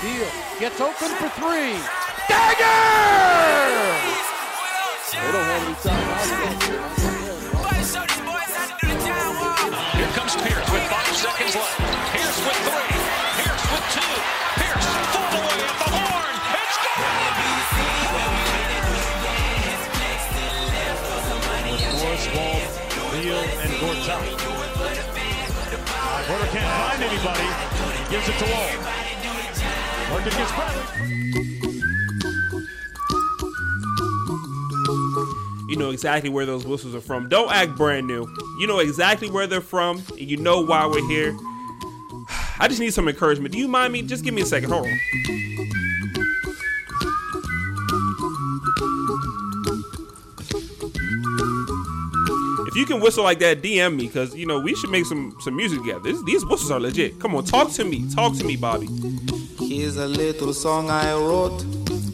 Deal. Gets open for three. Dagger! They don't have any timeouts. Here comes Pierce with five seconds left. Pierce with three. Pierce with two. Pierce full away at the horn. It's Morris, Wall, Beal, and Gortat. Porter can't find anybody. He gives it to Wall. You know exactly where those whistles are from. Don't act brand new. You know exactly where they're from, and you know why we're here. I just need some encouragement. Do you mind me? Just give me a second. Hold on. If you can whistle like that, DM me because you know we should make some some music together. This, these whistles are legit. Come on, talk to me. Talk to me, Bobby. Here's a little song I wrote.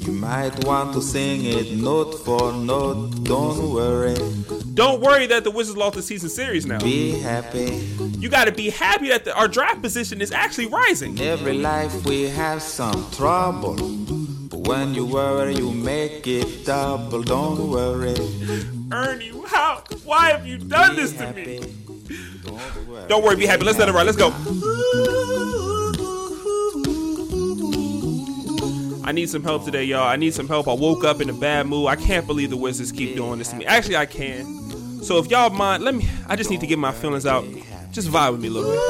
You might want to sing it note for note. Don't worry, Don't worry that the Wizards lost the season series now. be happy. You got to be happy that the, our draft position is actually rising. In every life we have some trouble. But when you worry, you make it double. Don't worry. Ernie, how? Why have you done Be this to happy. me? Don't worry. Don't worry, be happy. Let's let it ride. Let's go. I need some help today, y'all. I need some help. I woke up in a bad mood. I can't believe the Wizards keep doing this to me. Actually, I can. So if y'all mind, let me. I just need to get my feelings out. Just vibe with me a little bit.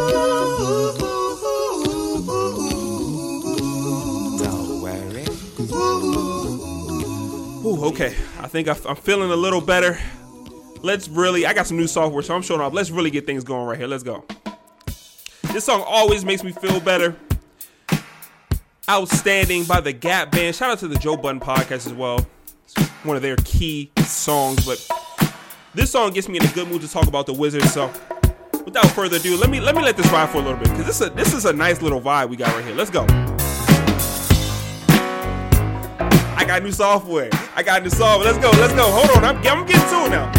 Don't. Ooh, okay. I think I'm feeling a little better. Let's really. I got some new software, so I'm showing off. Let's really get things going right here. Let's go. This song always makes me feel better. Outstanding by the Gap Band. Shout out to the Joe Budden podcast as well. It's one of their key songs, but this song gets me in a good mood to talk about the Wizards. So, without further ado, let me let me let this ride for a little bit because this is a, this is a nice little vibe we got right here. Let's go. I got new software. I got new software. Let's go. Let's go. Hold on. I'm, I'm getting to it now.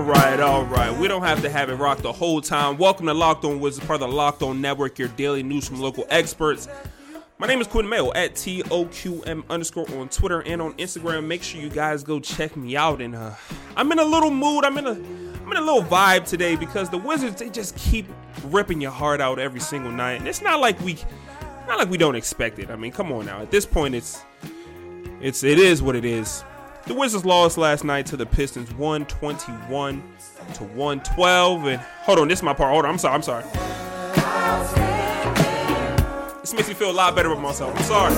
All right, all right. We don't have to have it rock the whole time. Welcome to Locked On Wizards, part of the Locked On Network, your daily news from local experts. My name is Quinn Mayo at TOQM underscore on Twitter and on Instagram. Make sure you guys go check me out. And uh, I'm in a little mood. I'm in a I'm in a little vibe today because the Wizards they just keep ripping your heart out every single night. And it's not like we not like we don't expect it. I mean, come on now. At this point, it's it's it is what it is. The Wizards lost last night to the Pistons 121 to 112. And hold on, this is my part. Hold on, I'm sorry, I'm sorry. This makes me feel a lot better with myself. I'm sorry.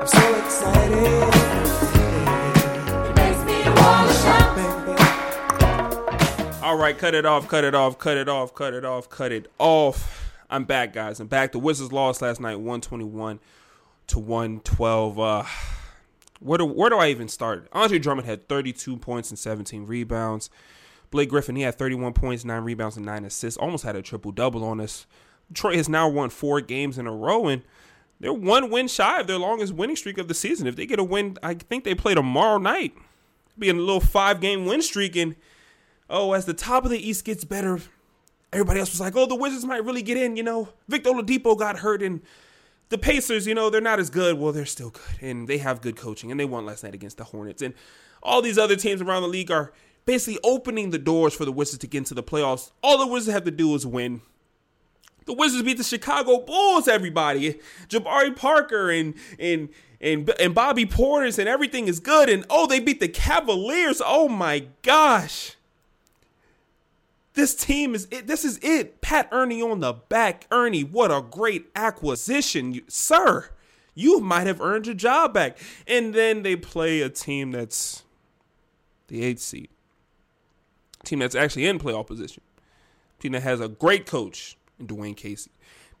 I'm so excited. All right, cut it off, cut it off, cut it off, cut it off, cut it off. I'm back, guys. I'm back. The Wizards lost last night 121 to 112. Uh, where do, where do I even start? Andre Drummond had 32 points and 17 rebounds. Blake Griffin, he had 31 points, 9 rebounds, and 9 assists. Almost had a triple double on us. Detroit has now won four games in a row, and they're one win shy of their longest winning streak of the season. If they get a win, I think they play tomorrow night. Be in a little five game win streak, and oh, as the top of the East gets better, everybody else was like, oh, the Wizards might really get in. You know, Victor Oladipo got hurt, and the Pacers, you know, they're not as good. Well, they're still good, and they have good coaching, and they won last night against the Hornets, and all these other teams around the league are basically opening the doors for the Wizards to get into the playoffs. All the Wizards have to do is win. The Wizards beat the Chicago Bulls, everybody. Jabari Parker and and and and Bobby Portis and everything is good. And oh, they beat the Cavaliers. Oh my gosh. This team is it. This is it. Pat Ernie on the back. Ernie, what a great acquisition, you, sir. You might have earned your job back. And then they play a team that's the eighth seed. Team that's actually in playoff position. Team that has a great coach in Dwane Casey.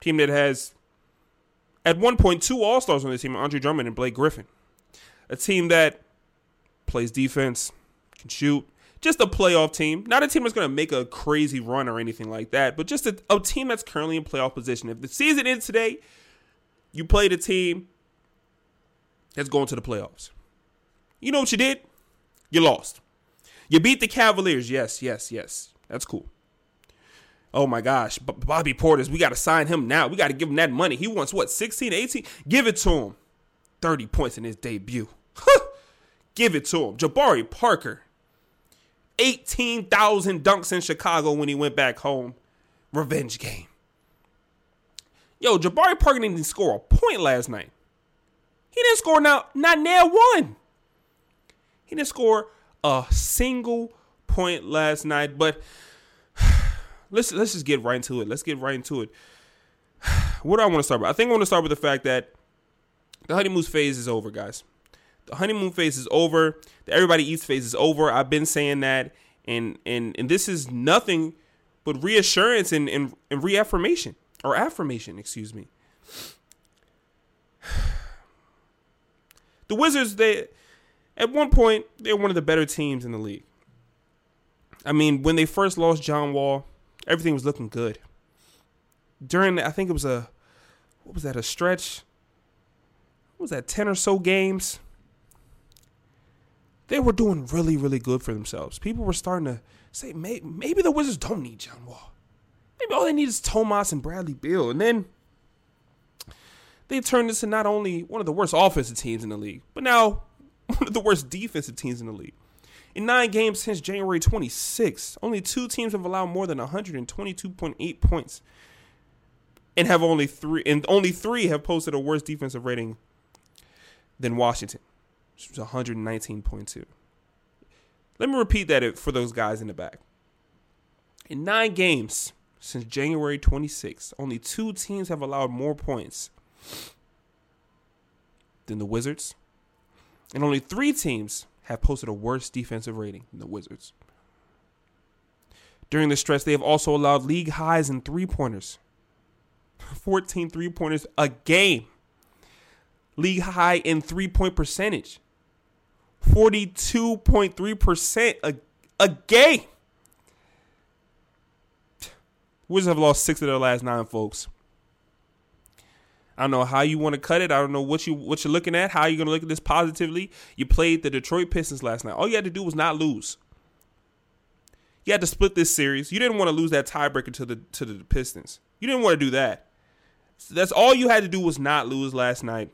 Team that has at one point two All Stars on the team, Andre Drummond and Blake Griffin. A team that plays defense, can shoot, just a playoff team. Not a team that's going to make a crazy run or anything like that, but just a, a, team that's currently in playoff position. If the season ends today, you played a team that's going to the playoffs. You know what you did? You lost. You beat the Cavaliers. Yes, yes, yes. That's cool. Oh my gosh, Bobby Portis, we got to sign him now. We got to give him that money. He wants what, 16, 18? Give it to him. 30 points in his debut. give it to him. Jabari Parker, 18,000 dunks in Chicago when he went back home. Revenge game. Yo, Jabari Parker didn't score a point last night. He didn't score now, not near one. He didn't score a single point last night, but let's let's just get right into it. Let's get right into it. What do I want to start with? I think I want to start with the fact that the honeymoon phase is over, guys the honeymoon phase is over. The everybody eats phase is over. I've been saying that, and and and this is nothing but reassurance and and, and reaffirmation or affirmation, excuse me. The Wizards, they at one point they're one of the better teams in the league. I mean, when they first lost John Wall, everything was looking good. During I think it was a what was that a stretch? What was that ten or so games? They were doing really, really good for themselves. People were starting to say, maybe, maybe the Wizards don't need John Wall. Maybe all they need is Tomas and Bradley Beal. And then they turned this into not only one of the worst offensive teams in the league, but now one of the worst defensive teams in the league. In nine games since January 26, only two teams have allowed more than 122.8 points, and have only three, and only three have posted a worse defensive rating than Washington was 119.2. Let me repeat that for those guys in the back. In nine games since January 26th, only two teams have allowed more points than the Wizards, and only three teams have posted a worse defensive rating than the Wizards. During the stretch, they have also allowed league highs in three pointers 14 three pointers a game, league high in three point percentage. 42.3% a, a game. Wizards have lost six of their last nine, folks. I don't know how you want to cut it. I don't know what you what you're looking at. How you're gonna look at this positively. You played the Detroit Pistons last night. All you had to do was not lose. You had to split this series. You didn't want to lose that tiebreaker to the to the Pistons. You didn't want to do that. So that's all you had to do was not lose last night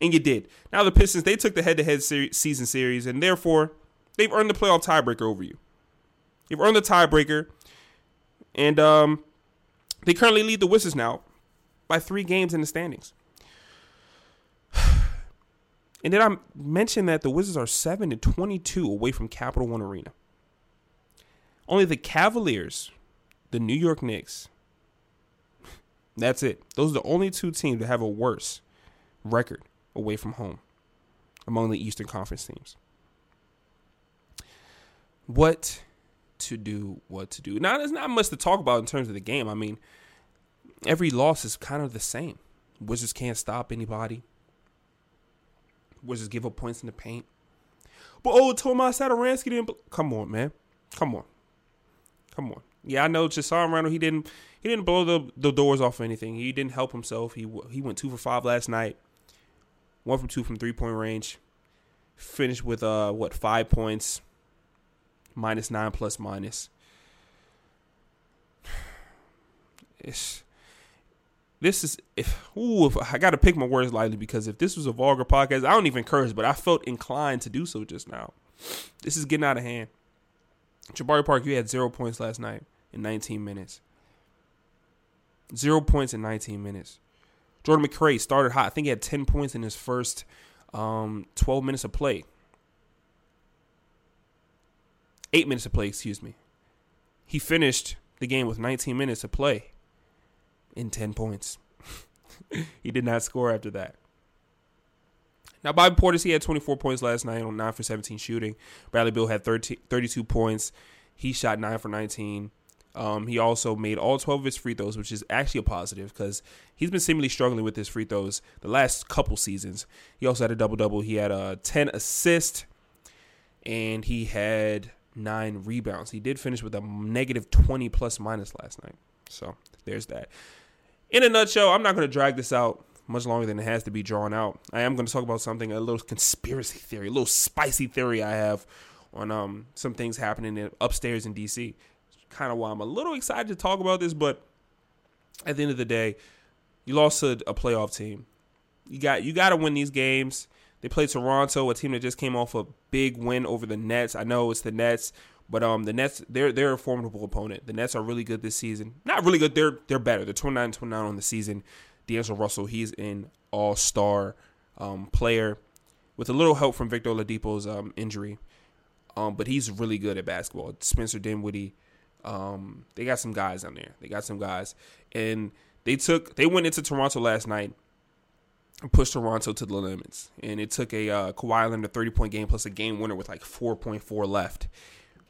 and you did. Now the Pistons they took the head-to-head season series, and therefore they've earned the playoff tiebreaker over you. You've earned the tiebreaker, and um, they currently lead the Wizards now by three games in the standings. And then I mentioned that the Wizards are seven and twenty-two away from Capital One Arena. Only the Cavaliers, the New York Knicks. That's it. Those are the only two teams that have a worse record away from home among the Eastern Conference teams. What to do, what to do. Now, there's not much to talk about in terms of the game. I mean, every loss is kind of the same. Wizards can't stop anybody. Wizards give up points in the paint. But oh, Tomas Satoransky didn't. Come on, man. Come on. Come on. Yeah, I know Jasson Randle. He didn't. He didn't blow the, the doors off or anything. He didn't help himself. He he went two for five last night one from two from three point range. Finished with uh what five points, minus nine plus minus. It's this is if ooh if I got to pick my words lightly because if this was a vulgar podcast, I don't even curse, but I felt inclined to do so just now. This is getting out of hand. Jabari Park, you had zero points last night in 19 minutes. Zero points in 19 minutes. Jordan McRae started hot. I think he had 10 points in his first um, 12 minutes of play. Eight minutes of play, excuse me. He finished the game with 19 minutes of play in 10 points. he did not score after that. Now, Bobby Portis, he had 24 points last night on 9 for 17 shooting. Bradley Beal had 30, 32 points. He shot 9 for 19. Um, he also made all 12 of his free throws, which is actually a positive because he's been seemingly struggling with his free throws the last couple seasons. He also had a double double. He had a 10 assist and he had nine rebounds. He did finish with a negative 20 plus minus last night. So there's that. In a nutshell, I'm not going to drag this out much longer than it has to be drawn out. I am going to talk about something, a little conspiracy theory, a little spicy theory I have on um, some things happening upstairs in DC. Kind of why I'm a little excited to talk about this, but at the end of the day, you lost to a playoff team. You got you got to win these games. They played Toronto, a team that just came off a big win over the Nets. I know it's the Nets, but um, the Nets they're they're a formidable opponent. The Nets are really good this season. Not really good. They're they're better. They're 29-29 on the season. D'Angelo Russell, he's an All Star um, player with a little help from Victor Oladipo's um, injury, um, but he's really good at basketball. Spencer Dinwiddie, um, they got some guys on there. They got some guys, and they took they went into Toronto last night and pushed Toronto to the limits. And it took a uh, Kawhi Leonard 30 point game plus a game winner with like 4.4 left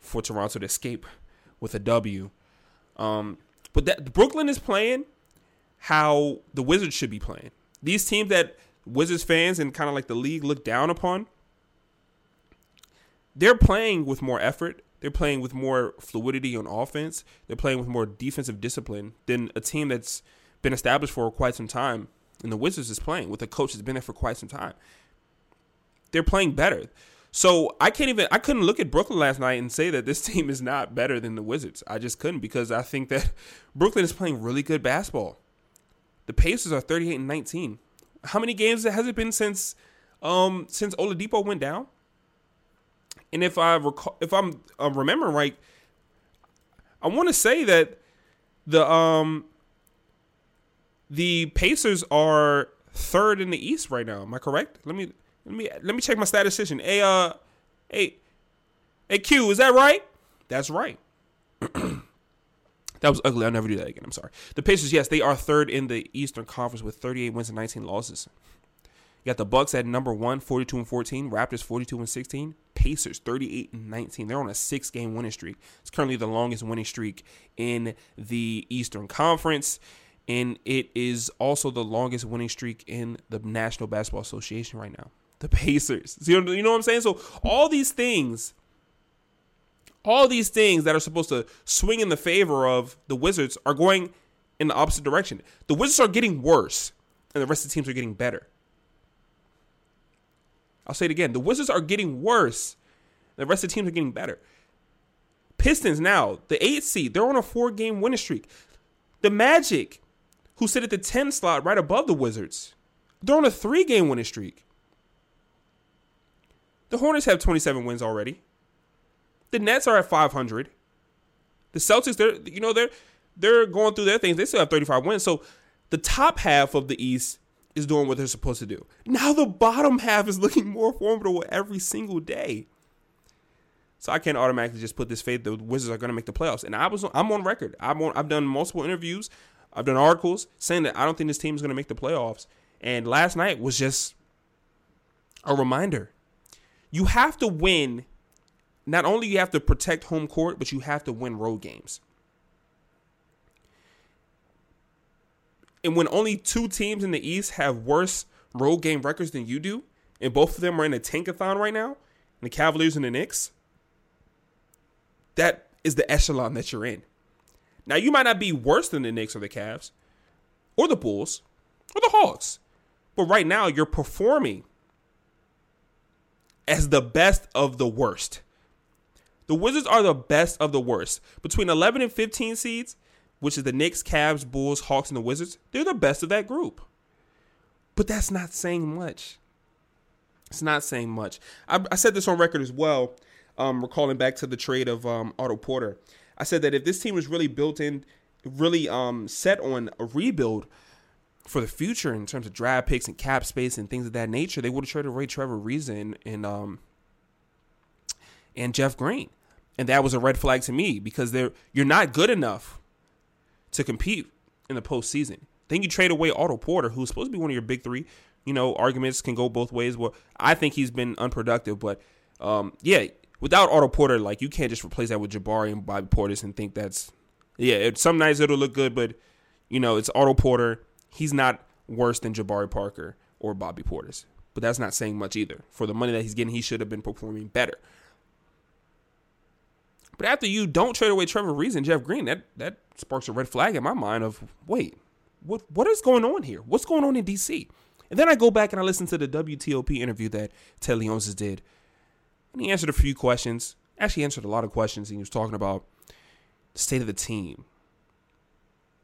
for Toronto to escape with a W. Um, but that Brooklyn is playing how the Wizards should be playing. These teams that Wizards fans and kind of like the league look down upon, they're playing with more effort. They're playing with more fluidity on offense. They're playing with more defensive discipline than a team that's been established for quite some time. And the Wizards is playing with a coach that's been there for quite some time. They're playing better. So I can't even I couldn't look at Brooklyn last night and say that this team is not better than the Wizards. I just couldn't because I think that Brooklyn is playing really good basketball. The Pacers are 38 and 19. How many games has it been since um since Oladipo went down? And if I recall, if I'm remembering right, I want to say that the um the Pacers are third in the East right now. Am I correct? Let me let me let me check my statistician. Hey uh hey hey Q, is that right? That's right. that was ugly. I'll never do that again. I'm sorry. The Pacers, yes, they are third in the Eastern Conference with 38 wins and 19 losses. You got the Bucks at number one, 42 and 14. Raptors 42 and 16. Pacers 38 and 19. They're on a six game winning streak. It's currently the longest winning streak in the Eastern Conference. And it is also the longest winning streak in the National Basketball Association right now. The Pacers. You know, you know what I'm saying? So all these things, all these things that are supposed to swing in the favor of the Wizards are going in the opposite direction. The Wizards are getting worse, and the rest of the teams are getting better. I'll say it again. The Wizards are getting worse. The rest of the teams are getting better. Pistons now, the eight seed, they're on a four game winning streak. The Magic, who sit at the 10 slot right above the Wizards, they're on a three game winning streak. The Hornets have 27 wins already. The Nets are at 500. The Celtics, they're you know they're they're going through their things. They still have 35 wins. So the top half of the East is doing what they're supposed to do. Now the bottom half is looking more formidable every single day. So I can't automatically just put this faith the Wizards are going to make the playoffs. And I was I'm on record. I'm on, I've done multiple interviews. I've done articles saying that I don't think this team is going to make the playoffs. And last night was just a reminder. You have to win. Not only you have to protect home court, but you have to win road games. And when only two teams in the East have worse road game records than you do, and both of them are in a tankathon right now, the Cavaliers and the Knicks, that is the echelon that you're in. Now you might not be worse than the Knicks or the Cavs, or the Bulls, or the Hawks, but right now you're performing as the best of the worst. The Wizards are the best of the worst. Between 11 and 15 seeds, which is the Knicks, Cavs, Bulls, Hawks, and the Wizards, they're the best of that group. But that's not saying much. It's not saying much. I, I said this on record as well, um, recalling back to the trade of um, Otto Porter. I said that if this team was really built in really um set on a rebuild for the future in terms of draft picks and cap space and things of that nature, they would have traded away Trevor Ariza and um and Jeff Green. And that was a red flag to me because they're you're not good enough to compete in the postseason. Then you trade away Otto Porter, who's supposed to be one of your big three. You know, arguments can go both ways. Well, I think he's been unproductive, but um, yeah, without Otto Porter, like you can't just replace that with Jabari and Bobby Portis and think that's yeah. It, some nights it'll look good, but you know it's Otto Porter. He's not worse than Jabari Parker or Bobby Portis, but that's not saying much either. For the money that he's getting, he should have been performing better. But after you don't trade away Trevor Ariza Jeff Green, that that sparks a red flag in my mind of wait, what what is going on here? What's going on in DC? And then I go back and I listen to the WTOP interview that Ted Leonsis did. And he answered a few questions. Actually answered a lot of questions. And he was talking about the state of the team.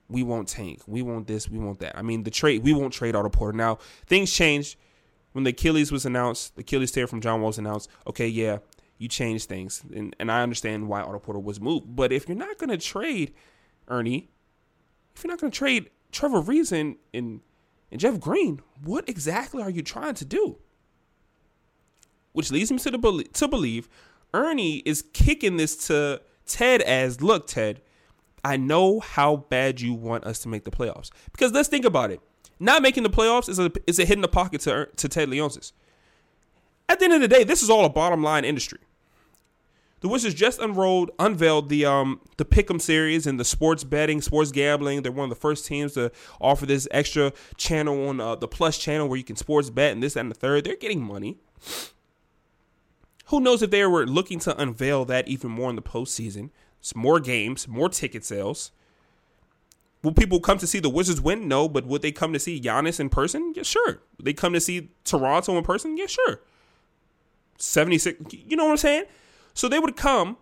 We won't tank. We want this. We want that. I mean, the trade. We won't trade Otto Porter. Now things changed when the Achilles was announced. The Achilles tear from John Wall was announced. Okay, yeah, you change things, and and I understand why Otto Porter was moved. But if you're not going to trade Ernie, if you're not going to trade Trevor Ariza and and Jeff Green, what exactly are you trying to do? Which leads me to the to believe Ernie is kicking this to Ted as, look, Ted, I know how bad you want us to make the playoffs. Because let's think about it. Not making the playoffs is a is a hit in the pocket to er, to Ted Leonsis. At the end of the day, this is all a bottom line industry. The Wizards just unrolled, unveiled the um the Pick'em series and the sports betting, sports gambling. They're one of the first teams to offer this extra channel on uh, the Plus channel where you can sports bet and this and the third. They're getting money. Who knows if they were looking to unveil that even more in the postseason? It's more games, more ticket sales. Will people come to see the Wizards win? No, but would they come to see Giannis in person? Yeah, sure. Would they come to see Toronto in person? Yeah, sure. 76, you know what I'm saying? So they would come.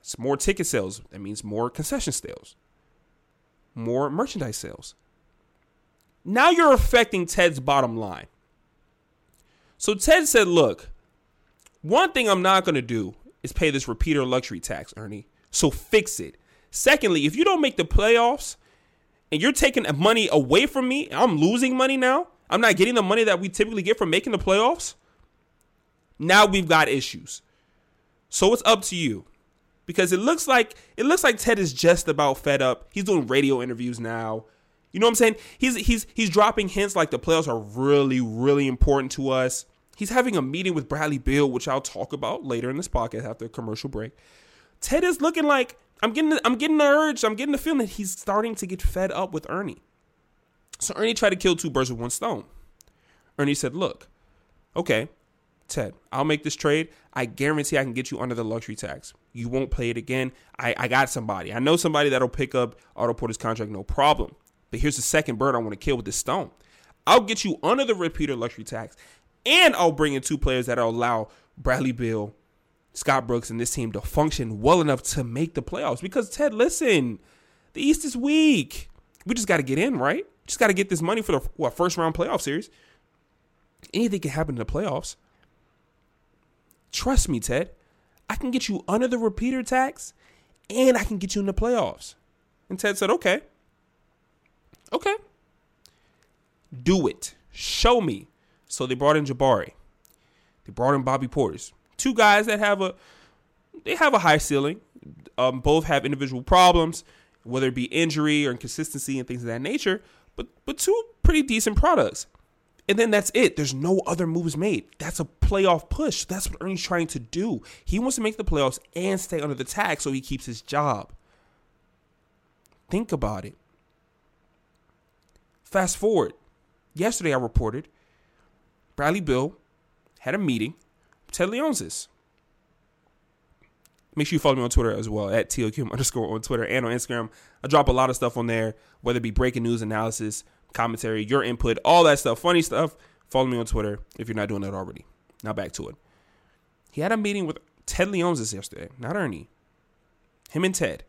It's more ticket sales. That means more concession sales, more merchandise sales. Now you're affecting Ted's bottom line. So Ted said, look, one thing I'm not going to do is pay this repeater luxury tax, Ernie. So fix it. Secondly, if you don't make the playoffs and you're taking money away from me, I'm losing money now. I'm not getting the money that we typically get from making the playoffs. Now we've got issues. So it's up to you. Because it looks like it looks like Ted is just about fed up. He's doing radio interviews now. You know what I'm saying? He's he's he's dropping hints like the playoffs are really really important to us. He's having a meeting with Bradley Beal, which I'll talk about later in this podcast after a commercial break. Ted is looking like I'm getting I'm getting the urge, I'm getting the feeling that he's starting to get fed up with Ernie. So Ernie tried to kill two birds with one stone. Ernie said, "Look, okay, Ted, I'll make this trade. I guarantee I can get you under the luxury tax. You won't play it again. I, I got somebody. I know somebody that'll pick up Otto Porter's contract, no problem. But here's the second bird I want to kill with this stone. I'll get you under the repeater luxury tax, and I'll bring in two players that'll allow Bradley Beal, Scott Brooks, and this team to function well enough to make the playoffs. Because Ted, listen, the East is weak. We just got to get in, right? Just got to get this money for the what first round playoff series. Anything can happen in the playoffs. Trust me, Ted. I can get you under the repeater tax and I can get you in the playoffs. And Ted said, okay. Okay. Do it. Show me. So they brought in Jabari. They brought in Bobby Portis. Two guys that have a they have a high ceiling. Um, both have individual problems, whether it be injury or inconsistency and things of that nature. But but two pretty decent products. And then that's it. There's no other moves made. That's a playoff push. That's what Ernie's trying to do. He wants to make the playoffs and stay under the tax so he keeps his job. Think about it. Fast forward. Yesterday I reported Bradley Beal had a meeting with Ted Leonsis. Make sure you follow me on Twitter as well at TOQM underscore on Twitter and on Instagram. I drop a lot of stuff on there, whether it be breaking news analysis, commentary, your input, all that stuff, funny stuff. Follow me on Twitter if you're not doing that already. Now back to it. He had a meeting with Ted Leonsis yesterday, not Ernie. Him and Ted.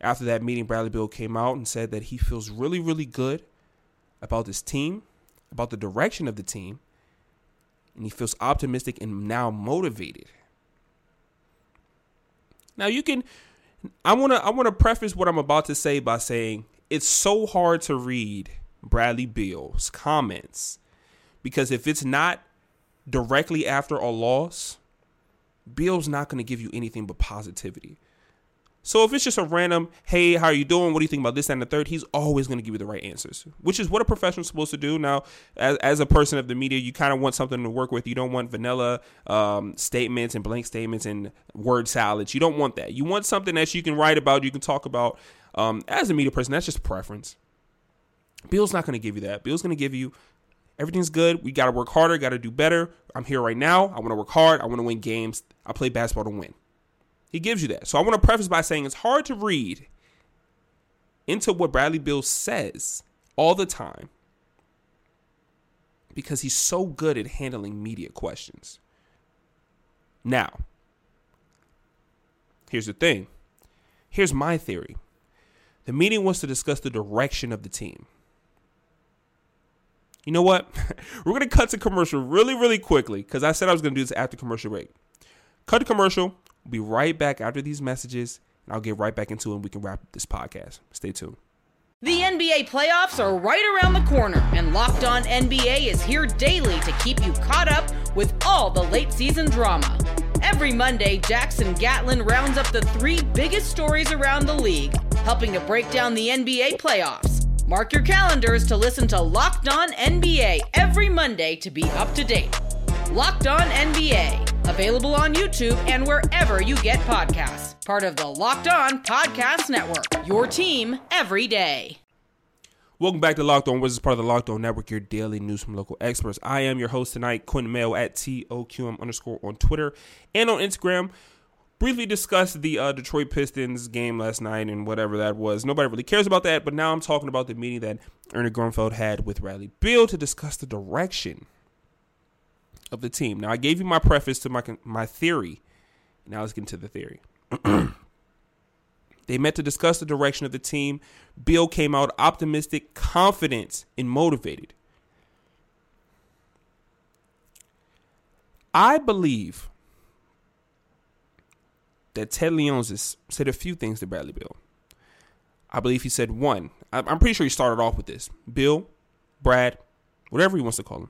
After that meeting, Bradley Beal came out and said that he feels really, really good about this team, about the direction of the team, and he feels optimistic and now motivated. Now you can I want to I want to preface what I'm about to say by saying it's so hard to read Bradley Beal's comments because if it's not directly after a loss, Beal's not going to give you anything but positivity. So if it's just a random, hey, how are you doing? What do you think about this and the third? He's always going to give you the right answers, which is what a professional's supposed to do. Now, as, as a person of the media, you kind of want something to work with. You don't want vanilla um, statements and blank statements and word salads. You don't want that. You want something that you can write about, you can talk about. Um, as a media person, that's just preference. Beal's not going to give you that. Beal's going to give you everything's good. We got to work harder, got to do better. I'm here right now. I want to work hard. I want to win games. I play basketball to win. He gives you that. So I want to preface by saying it's hard to read into what Bradley Beal says all the time because he's so good at handling media questions. Now, here's the thing. Here's my theory. The meeting wants to discuss the direction of the team. You know what? We're going to cut to commercial really, really quickly because I said I was going to do this after commercial break. Cut to commercial. We'll be right back after these messages, and I'll get right back into it and we can wrap up this podcast. Stay tuned. The NBA playoffs are right around the corner, and Locked On NBA is here daily to keep you caught up with all the late season drama. Every Monday, Jackson Gatlin rounds up the three biggest stories around the league, helping to break down the NBA playoffs. Mark your calendars to listen to Locked On NBA every Monday to be up to date. Locked On NBA, available on YouTube and wherever you get podcasts. Part of the Locked On Podcast Network, your team every day. Welcome back to Locked On Wizards, part of the Locked On Network, your daily news from local experts. I am your host tonight, Quinton Mayo at TOQM underscore on Twitter and on Instagram. Briefly discussed the uh, Detroit Pistons game last night and whatever that was. Nobody really cares about that, but now I'm talking about the meeting that Ernie Grunfeld had with Bradley Beal to discuss the direction of the team. Now, I gave you my preface to my my theory. Now let's get into the theory. they met to discuss the direction of the team. Beal came out optimistic, confident, and motivated. I believe that Ted Leonsis said a few things to Bradley Beal. I believe he said one. I'm pretty sure he started off with this. Beal, Brad, whatever he wants to call him.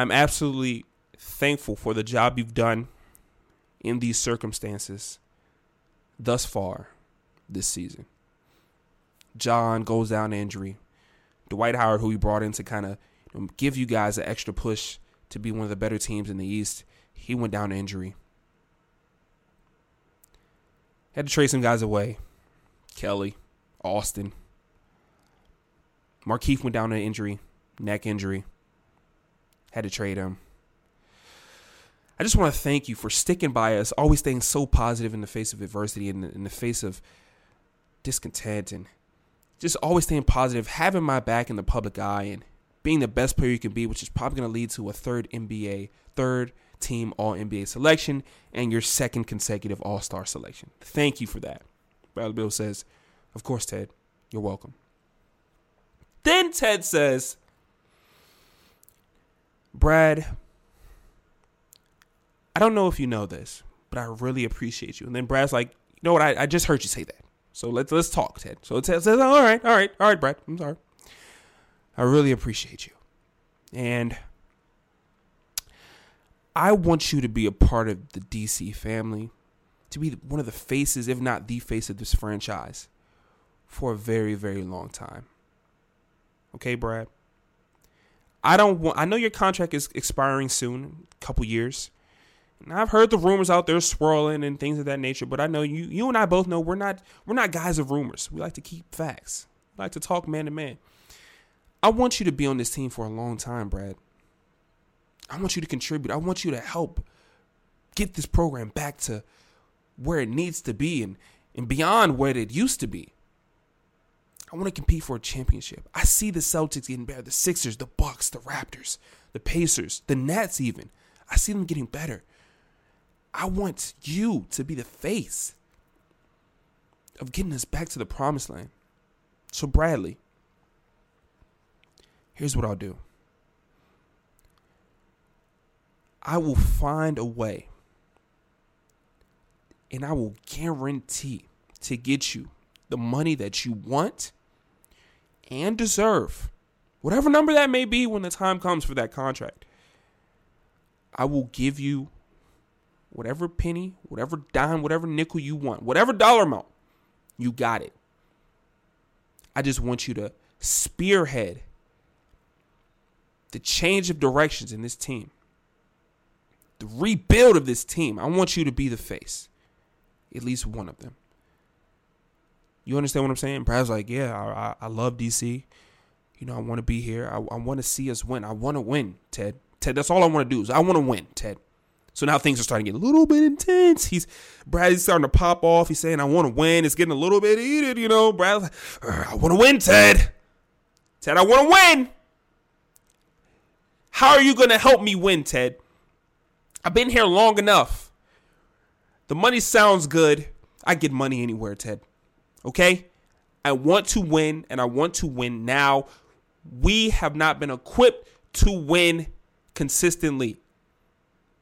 I'm absolutely thankful for the job you've done in these circumstances thus far this season. John goes down injury. Dwight Howard, who he brought in to kind of give you guys an extra push to be one of the better teams in the East, he went down injury. Had to trade some guys away. Kelly, Austin. Markieff went down to injury, neck injury. Had to trade him. I just want to thank you for sticking by us, always staying so positive in the face of adversity and in the face of discontent and just always staying positive, having my back in the public eye and being the best player you can be, which is probably going to lead to a third NBA, third team All NBA selection and your second consecutive All Star selection. Thank you for that. Bradley Beal says, Of course, Ted, you're welcome. Then Ted says, Brad, I don't know if you know this, but I really appreciate you. And then Brad's like, you know what? I, I just heard you say that. So let's let's talk, Ted. So Ted says, all right, all right, all right, Brad. I'm sorry. I really appreciate you. And I want you to be a part of the DC family, to be one of the faces, if not the face of this franchise, for a very, very long time. Okay, Brad? I don't want I know your contract is expiring soon, couple years. And I've heard the rumors out there swirling and things of that nature, but I know you you and I both know we're not we're not guys of rumors. We like to keep facts. We like to talk man to man. I want you to be on this team for a long time, Brad. I want you to contribute. I want you to help get this program back to where it needs to be and, and beyond where it used to be. I want to compete for a championship. I see the Celtics getting better, the Sixers, the Bucks, the Raptors, the Pacers, the Nets even. I see them getting better. I want you to be the face of getting us back to the promised land. So Bradley, here's what I'll do. I will find a way and I will guarantee to get you the money that you want and deserve. Whatever number that may be when the time comes for that contract. I will give you whatever penny, whatever dime, whatever nickel you want, whatever dollar amount. You got it. I just want you to spearhead the change of directions in this team, the rebuild of this team. I want you to be the face, at least one of them. You understand what I'm saying? Brad's like, yeah, I, I, I love DC. You know, I want to be here. I, I want to see us win. I want to win, Ted. Ted, that's all I want to do is I want to win, Ted. So now things are starting to get a little bit intense. He's Brad's starting to pop off. He's saying, I want to win. It's getting a little bit heated, you know. Brad's like, I want to win, Ted. Ted, I want to win. How are you going to help me win, Ted? I've been here long enough. The money sounds good. I get money anywhere, Ted. Okay? I want to win, and I want to win now. We have not been equipped to win consistently.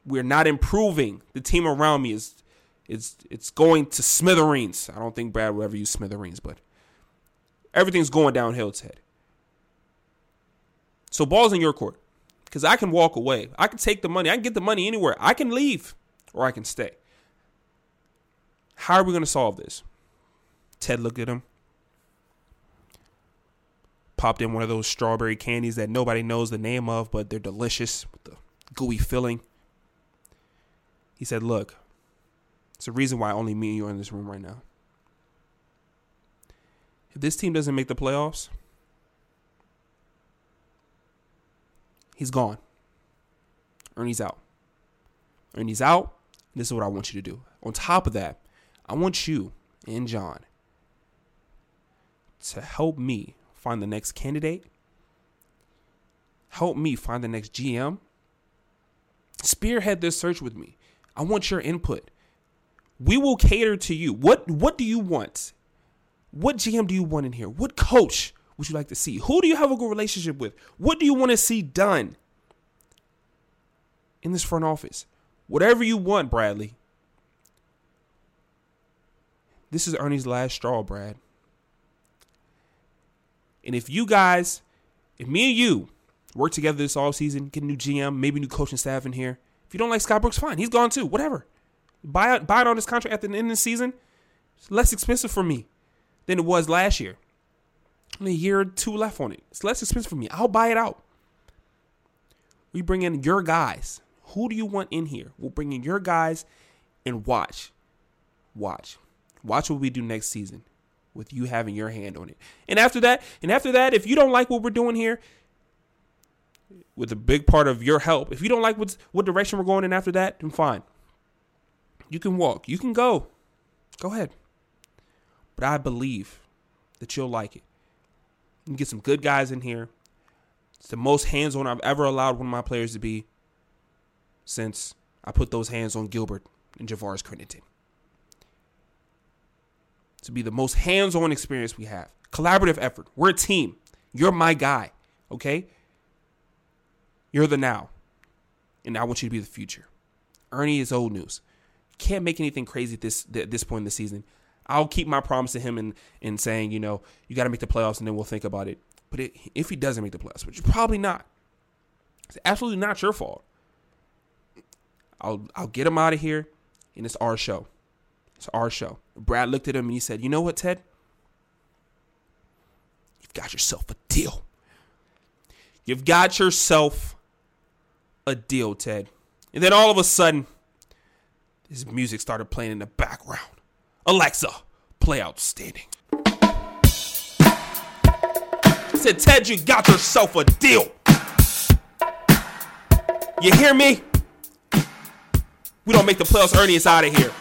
We're not improving. The team around me is it's it's going to smithereens. I don't think Brad will ever use smithereens, but everything's going downhill, Ted. So ball's in your court. Because I can walk away. I can take the money. I can get the money anywhere. I can leave or I can stay. How are we going to solve this? Ted looked at him, popped in one of those strawberry candies that nobody knows the name of, but they're delicious with the gooey filling. He said, Look, it's the reason why only me and you are in this room right now. If this team doesn't make the playoffs, he's gone. Ernie's out. Ernie's out. This is what I want you to do. On top of that, I want you and John to help me find the next candidate, help me find the next GM, spearhead this search with me. I want your input. We will cater to you. What what do you want? What GM do you want in here? What coach would you like to see? Who do you have a good relationship with? What do you want to see done in this front office? Whatever you want, Bradley. This is Ernie's last straw, Brad. And if you guys, if me and you work together this all season, get a new GM, maybe new coaching staff in here. If you don't like Scott Brooks, fine. He's gone too. Whatever. Buy it, buy on this contract at the end of the season. It's less expensive for me than it was last year. Only a year or two left on it. It's less expensive for me. I'll buy it out. We bring in your guys. Who do you want in here? We'll bring in your guys and watch. Watch. Watch what we do next season with you having your hand on it. And after that, and after that, if you don't like what we're doing here, with a big part of your help, if you don't like what's what direction we're going in after that, then fine. You can walk. You can go. Go ahead. But I believe that you'll like it. You get some good guys in here. It's the most hands on I've ever allowed one of my players to be since I put those hands on Gilbert and Javaris Crittenton. To be the most hands on experience we have. Collaborative effort. We're a team. You're my guy. Okay? You're the now. And I want you to be the future. Ernie is old news. Can't make anything crazy at this at this point in the season. I'll keep my promise to him in, in saying, you know, you got to make the playoffs and then we'll think about it. But it, if he doesn't make the playoffs, which probably not, it's absolutely not your fault. I'll I'll get him out of here, and it's our show. It's our show. Brad looked at him and he said, "You know what, Ted? You've got yourself a deal. You've got yourself a deal, Ted." And then all of a sudden, his music started playing in the background. Alexa, play outstanding. I said, Ted, you got yourself a deal. You hear me? We don't make the playoffs, Ernie is out of here.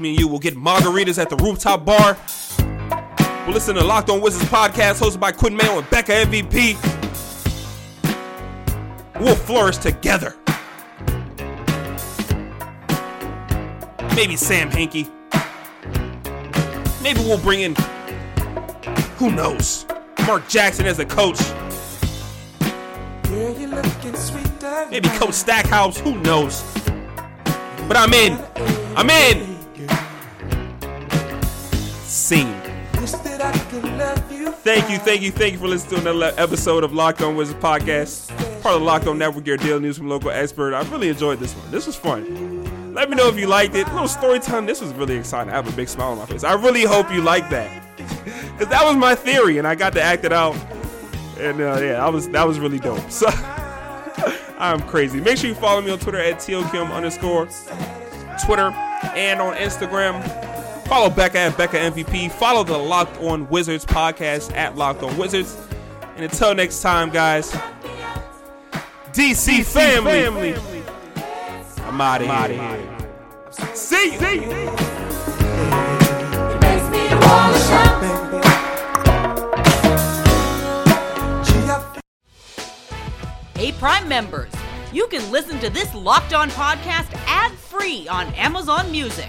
Me and you will get margaritas at the rooftop bar. We'll listen to Locked On Wizards podcast hosted by Quinn Mayo and Becca MVP. We'll flourish together. Maybe Sam Hinkie. Maybe we'll bring in, who knows, Mark Jackson as a coach. Maybe Coach Stackhouse, who knows. But I'm in. I'm in. Scene. Thank you, thank you, thank you for listening to another episode of Locked On Wizards podcast, part of Locked On Network. Your daily news from local expert. I really enjoyed this one. This was fun. Let me know if you liked it. A little story time. This was really exciting. I have a big smile on my face. I really hope you liked that, because that was my theory, and I got to act it out. And uh, yeah, that was that was really dope. So I'm crazy. Make sure you follow me on Twitter at TOQM underscore Twitter and on Instagram. Follow Becca at Becca MVP. Follow the Locked On Wizards podcast at Locked On Wizards. And until next time, guys, DC, family. family. I'm out of here. See you. See you. Hey, Prime members, you can listen to this Locked On podcast ad free on Amazon Music.